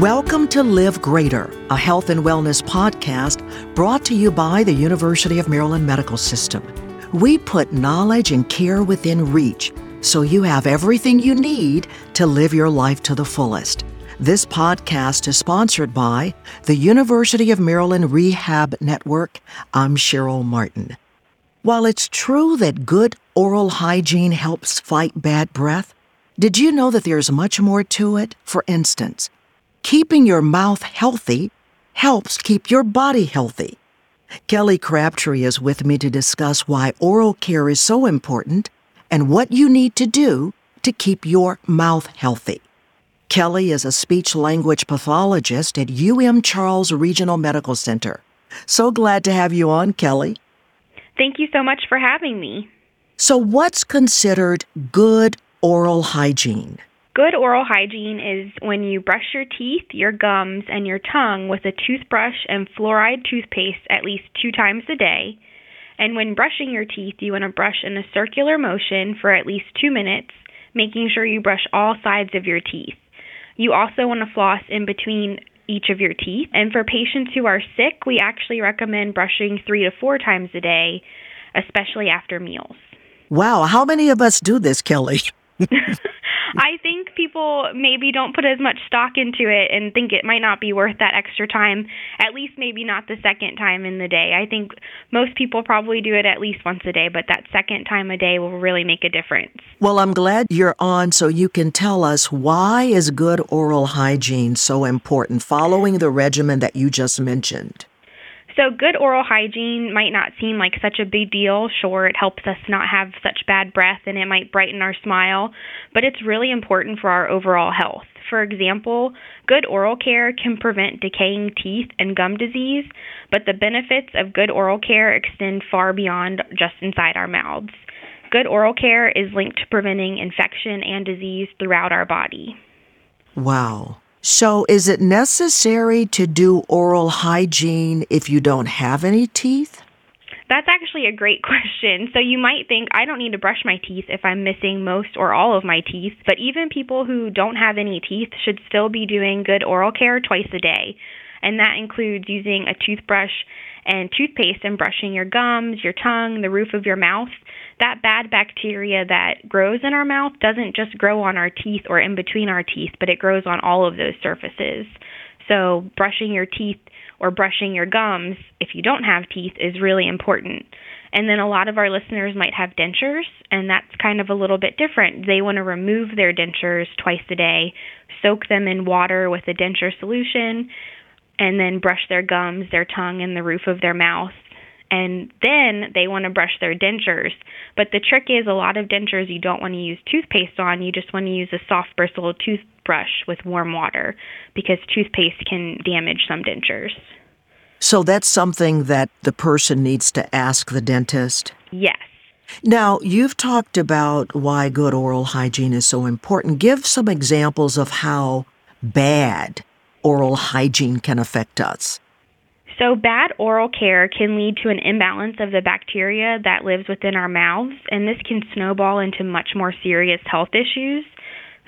Welcome to Live Greater, a health and wellness podcast brought to you by the University of Maryland Medical System. We put knowledge and care within reach so you have everything you need to live your life to the fullest. This podcast is sponsored by the University of Maryland Rehab Network. I'm Cheryl Martin. While it's true that good oral hygiene helps fight bad breath, did you know that there's much more to it? For instance, keeping your mouth healthy helps keep your body healthy. Kelly Crabtree is with me to discuss why oral care is so important and what you need to do to keep your mouth healthy. Kelly is a speech language pathologist at UM Charles Regional Medical Center. So glad to have you on, Kelly. Thank you so much for having me. So, what's considered good oral hygiene? Good oral hygiene is when you brush your teeth, your gums, and your tongue with a toothbrush and fluoride toothpaste at least two times a day. And when brushing your teeth, you want to brush in a circular motion for at least two minutes, making sure you brush all sides of your teeth. You also want to floss in between each of your teeth. And for patients who are sick, we actually recommend brushing three to four times a day, especially after meals. Wow, how many of us do this, Kelly? I think people maybe don't put as much stock into it and think it might not be worth that extra time, at least maybe not the second time in the day. I think most people probably do it at least once a day, but that second time a day will really make a difference. Well, I'm glad you're on so you can tell us why is good oral hygiene so important following the regimen that you just mentioned. So, good oral hygiene might not seem like such a big deal. Sure, it helps us not have such bad breath and it might brighten our smile, but it's really important for our overall health. For example, good oral care can prevent decaying teeth and gum disease, but the benefits of good oral care extend far beyond just inside our mouths. Good oral care is linked to preventing infection and disease throughout our body. Wow. So, is it necessary to do oral hygiene if you don't have any teeth? That's actually a great question. So, you might think I don't need to brush my teeth if I'm missing most or all of my teeth, but even people who don't have any teeth should still be doing good oral care twice a day. And that includes using a toothbrush and toothpaste and brushing your gums, your tongue, the roof of your mouth that bad bacteria that grows in our mouth doesn't just grow on our teeth or in between our teeth, but it grows on all of those surfaces. So, brushing your teeth or brushing your gums, if you don't have teeth, is really important. And then a lot of our listeners might have dentures, and that's kind of a little bit different. They want to remove their dentures twice a day, soak them in water with a denture solution, and then brush their gums, their tongue, and the roof of their mouth and then they want to brush their dentures. But the trick is a lot of dentures you don't want to use toothpaste on, you just want to use a soft bristle toothbrush with warm water because toothpaste can damage some dentures. So that's something that the person needs to ask the dentist? Yes. Now, you've talked about why good oral hygiene is so important. Give some examples of how bad oral hygiene can affect us. So, bad oral care can lead to an imbalance of the bacteria that lives within our mouths, and this can snowball into much more serious health issues.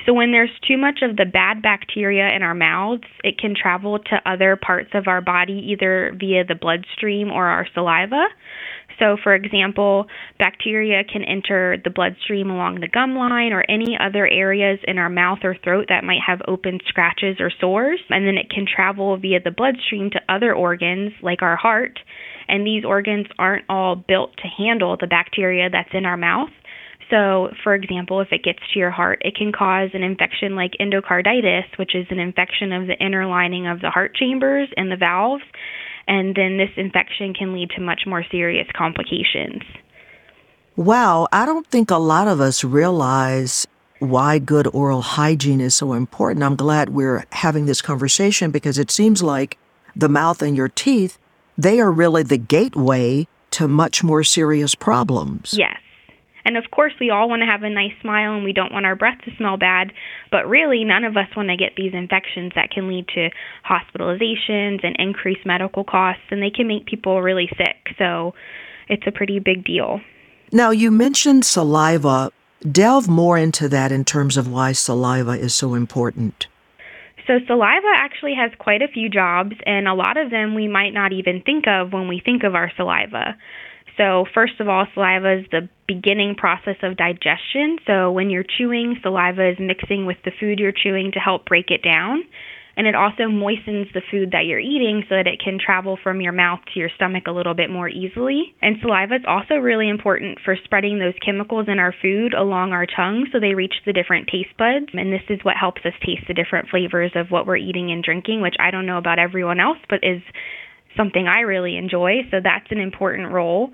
So, when there's too much of the bad bacteria in our mouths, it can travel to other parts of our body either via the bloodstream or our saliva. So, for example, bacteria can enter the bloodstream along the gum line or any other areas in our mouth or throat that might have open scratches or sores, and then it can travel via the bloodstream to other organs like our heart. And these organs aren't all built to handle the bacteria that's in our mouth. So, for example, if it gets to your heart, it can cause an infection like endocarditis, which is an infection of the inner lining of the heart chambers and the valves and then this infection can lead to much more serious complications. Wow, I don't think a lot of us realize why good oral hygiene is so important. I'm glad we're having this conversation because it seems like the mouth and your teeth, they are really the gateway to much more serious problems. Yes. And of course, we all want to have a nice smile and we don't want our breath to smell bad, but really, none of us want to get these infections that can lead to hospitalizations and increased medical costs, and they can make people really sick. So it's a pretty big deal. Now, you mentioned saliva. Delve more into that in terms of why saliva is so important. So, saliva actually has quite a few jobs, and a lot of them we might not even think of when we think of our saliva. So, first of all, saliva is the beginning process of digestion. So, when you're chewing, saliva is mixing with the food you're chewing to help break it down and it also moistens the food that you're eating so that it can travel from your mouth to your stomach a little bit more easily. And saliva is also really important for spreading those chemicals in our food along our tongue so they reach the different taste buds. And this is what helps us taste the different flavors of what we're eating and drinking, which I don't know about everyone else, but is something I really enjoy. So that's an important role.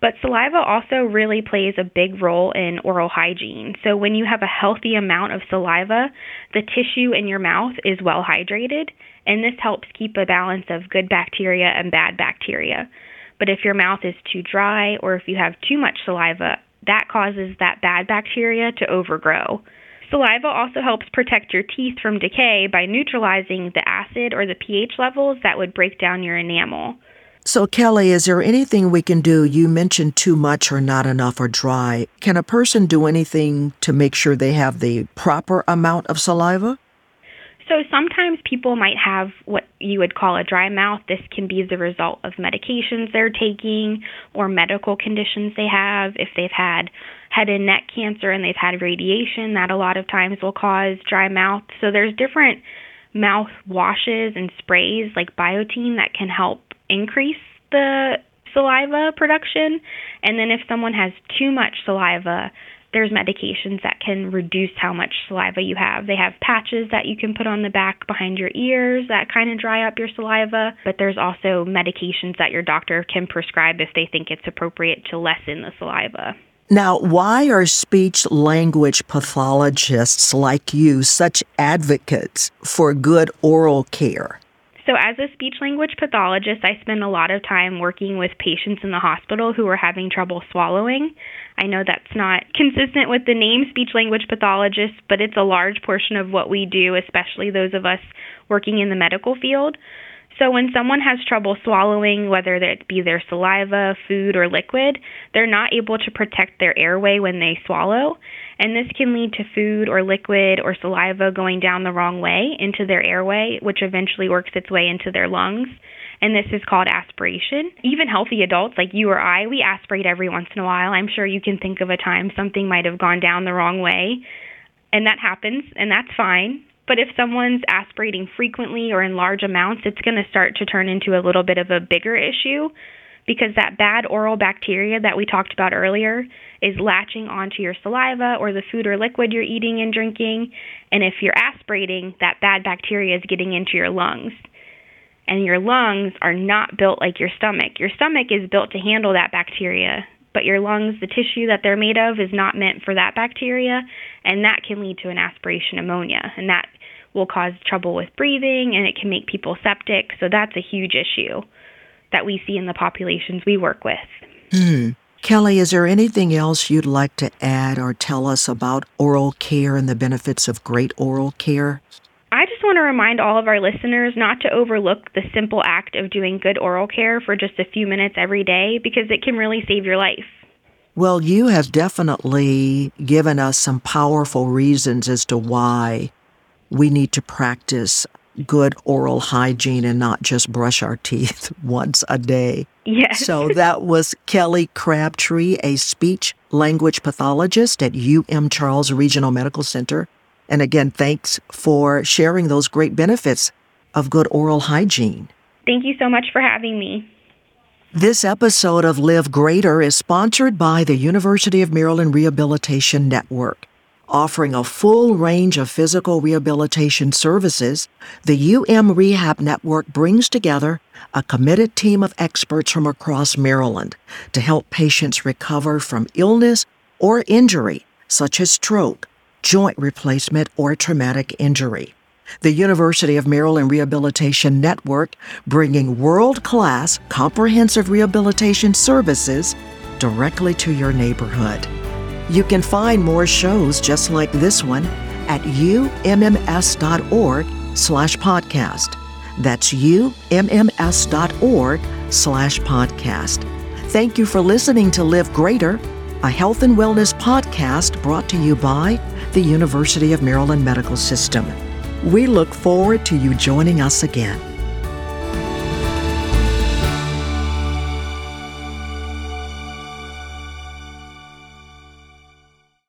But saliva also really plays a big role in oral hygiene. So when you have a healthy amount of saliva, the tissue in your mouth is well hydrated, and this helps keep a balance of good bacteria and bad bacteria. But if your mouth is too dry or if you have too much saliva, that causes that bad bacteria to overgrow. Saliva also helps protect your teeth from decay by neutralizing the acid or the pH levels that would break down your enamel. So, Kelly, is there anything we can do? You mentioned too much or not enough or dry. Can a person do anything to make sure they have the proper amount of saliva? So, sometimes people might have what you would call a dry mouth. This can be the result of medications they're taking or medical conditions they have. If they've had head and neck cancer and they've had radiation, that a lot of times will cause dry mouth. So, there's different mouth washes and sprays like Biotene that can help increase the saliva production. And then if someone has too much saliva, there's medications that can reduce how much saliva you have. They have patches that you can put on the back behind your ears that kind of dry up your saliva, but there's also medications that your doctor can prescribe if they think it's appropriate to lessen the saliva. Now, why are speech language pathologists like you such advocates for good oral care? So, as a speech language pathologist, I spend a lot of time working with patients in the hospital who are having trouble swallowing. I know that's not consistent with the name speech language pathologist, but it's a large portion of what we do, especially those of us working in the medical field. So, when someone has trouble swallowing, whether it be their saliva, food, or liquid, they're not able to protect their airway when they swallow. And this can lead to food or liquid or saliva going down the wrong way into their airway, which eventually works its way into their lungs. And this is called aspiration. Even healthy adults like you or I, we aspirate every once in a while. I'm sure you can think of a time something might have gone down the wrong way. And that happens, and that's fine. But if someone's aspirating frequently or in large amounts, it's going to start to turn into a little bit of a bigger issue because that bad oral bacteria that we talked about earlier is latching onto your saliva or the food or liquid you're eating and drinking. And if you're aspirating, that bad bacteria is getting into your lungs. And your lungs are not built like your stomach. Your stomach is built to handle that bacteria, but your lungs, the tissue that they're made of, is not meant for that bacteria, and that can lead to an aspiration pneumonia. And that will cause trouble with breathing and it can make people septic. So that's a huge issue that we see in the populations we work with. Hmm. Kelly, is there anything else you'd like to add or tell us about oral care and the benefits of great oral care? I just want to remind all of our listeners not to overlook the simple act of doing good oral care for just a few minutes every day because it can really save your life. Well, you have definitely given us some powerful reasons as to why we need to practice good oral hygiene and not just brush our teeth once a day. Yes. So that was Kelly Crabtree, a speech language pathologist at UM Charles Regional Medical Center. And again, thanks for sharing those great benefits of good oral hygiene. Thank you so much for having me. This episode of Live Greater is sponsored by the University of Maryland Rehabilitation Network offering a full range of physical rehabilitation services, the UM Rehab Network brings together a committed team of experts from across Maryland to help patients recover from illness or injury, such as stroke, joint replacement, or traumatic injury. The University of Maryland Rehabilitation Network bringing world class comprehensive rehabilitation services directly to your neighborhood. You can find more shows just like this one at umms.org slash podcast. That's umms.org slash podcast. Thank you for listening to Live Greater, a health and wellness podcast brought to you by the University of Maryland Medical System. We look forward to you joining us again.